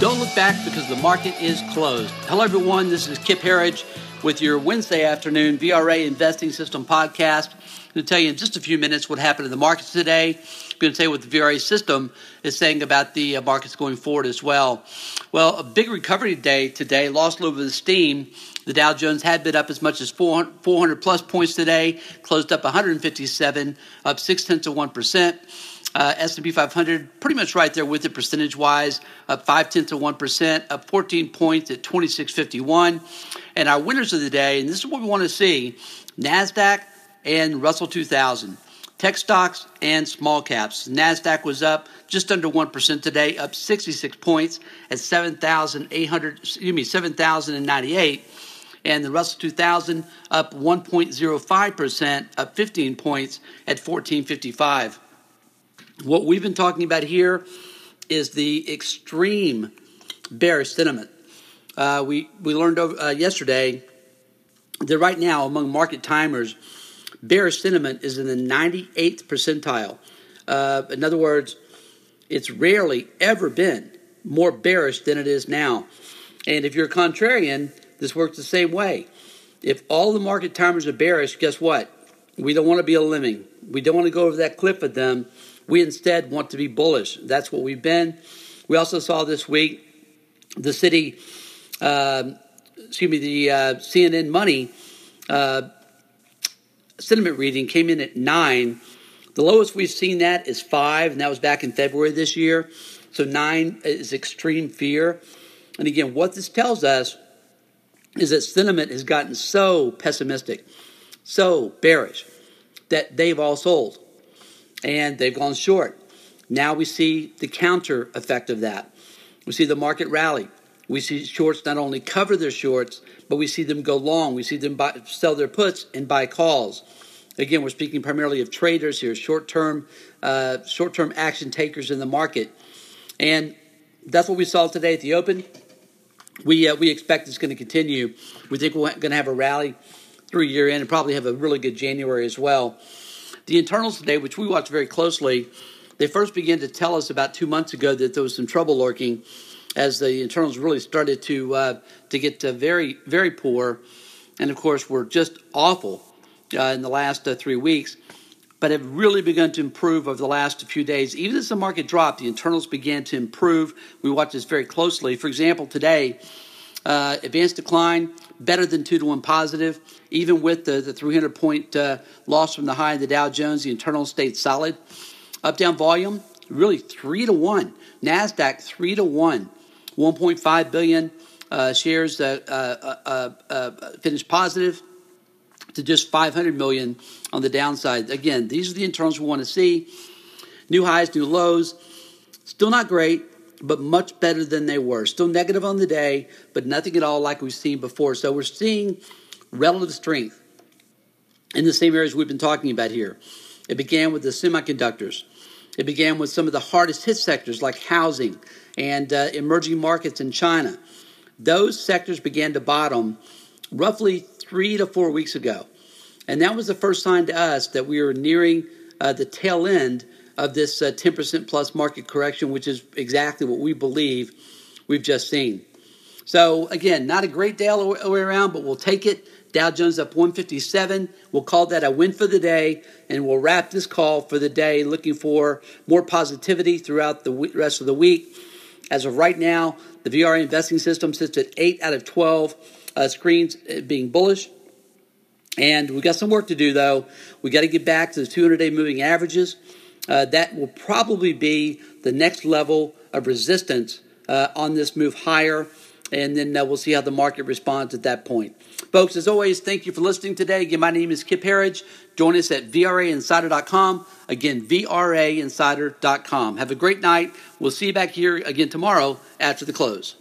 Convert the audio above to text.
Don't look back because the market is closed. Hello, everyone. This is Kip Herriage with your Wednesday afternoon VRA Investing System podcast. I'm going to tell you in just a few minutes what happened in the markets today. I'm going to tell you what the VRA system is saying about the uh, markets going forward as well. Well, a big recovery day today, lost a little bit of steam. The Dow Jones had been up as much as 400, 400 plus points today, closed up 157, up six tenths of 1%. Uh, S&P 500 pretty much right there with it percentage wise, up five tenths of one percent, up 14 points at 26.51. And our winners of the day, and this is what we want to see: Nasdaq and Russell 2000, tech stocks and small caps. Nasdaq was up just under one percent today, up 66 points at 7,800. Excuse me, 7,098 and the Russell 2000 up 1.05%, up 15 points at 1455. What we've been talking about here is the extreme bearish sentiment. Uh, we, we learned over, uh, yesterday that right now, among market timers, bearish sentiment is in the 98th percentile. Uh, in other words, it's rarely ever been more bearish than it is now. And if you're a contrarian, this works the same way. If all the market timers are bearish, guess what? We don't want to be a lemming. We don't want to go over that cliff with them we instead want to be bullish. That's what we've been. We also saw this week the city, uh, excuse me, the uh, CNN Money uh, sentiment reading came in at nine. The lowest we've seen that is five, and that was back in February this year. So nine is extreme fear. And again, what this tells us is that sentiment has gotten so pessimistic, so bearish, that they've all sold and they've gone short. Now we see the counter effect of that. We see the market rally. We see shorts not only cover their shorts, but we see them go long. We see them buy, sell their puts and buy calls. Again, we're speaking primarily of traders here, short-term, uh, short-term action takers in the market, and that's what we saw today at the open. We uh, we expect it's going to continue. We think we're going to have a rally through year end and probably have a really good January as well. The internals today, which we watch very closely, they first began to tell us about two months ago that there was some trouble lurking as the internals really started to uh, to get uh, very very poor, and of course were just awful uh, in the last uh, three weeks, but have really begun to improve over the last few days. Even as the market dropped, the internals began to improve. We watch this very closely. For example, today, uh, advanced decline better than two to one positive. Even with the, the 300 point uh, loss from the high in the Dow Jones, the internal stayed solid. Up down volume, really three to one. NASDAQ, three to one. 1.5 billion uh, shares uh, uh, uh, finished positive to just 500 million on the downside. Again, these are the internals we want to see. New highs, new lows. Still not great but much better than they were. Still negative on the day, but nothing at all like we've seen before. So we're seeing relative strength in the same areas we've been talking about here. It began with the semiconductors. It began with some of the hardest hit sectors like housing and uh, emerging markets in China. Those sectors began to bottom roughly three to four weeks ago. And that was the first sign to us that we were nearing uh, the tail end of this uh, 10% plus market correction, which is exactly what we believe we've just seen. So, again, not a great day all the way around, but we'll take it. Dow Jones up 157. We'll call that a win for the day, and we'll wrap this call for the day looking for more positivity throughout the rest of the week. As of right now, the VRA investing system sits at 8 out of 12 uh, screens uh, being bullish. And we've got some work to do, though. we got to get back to the 200 day moving averages uh, that will probably be the next level of resistance uh, on this move higher. And then uh, we'll see how the market responds at that point. Folks, as always, thank you for listening today. Again, my name is Kip Herriage. Join us at VRAinsider.com. Again, VRAinsider.com. Have a great night. We'll see you back here again tomorrow after the close.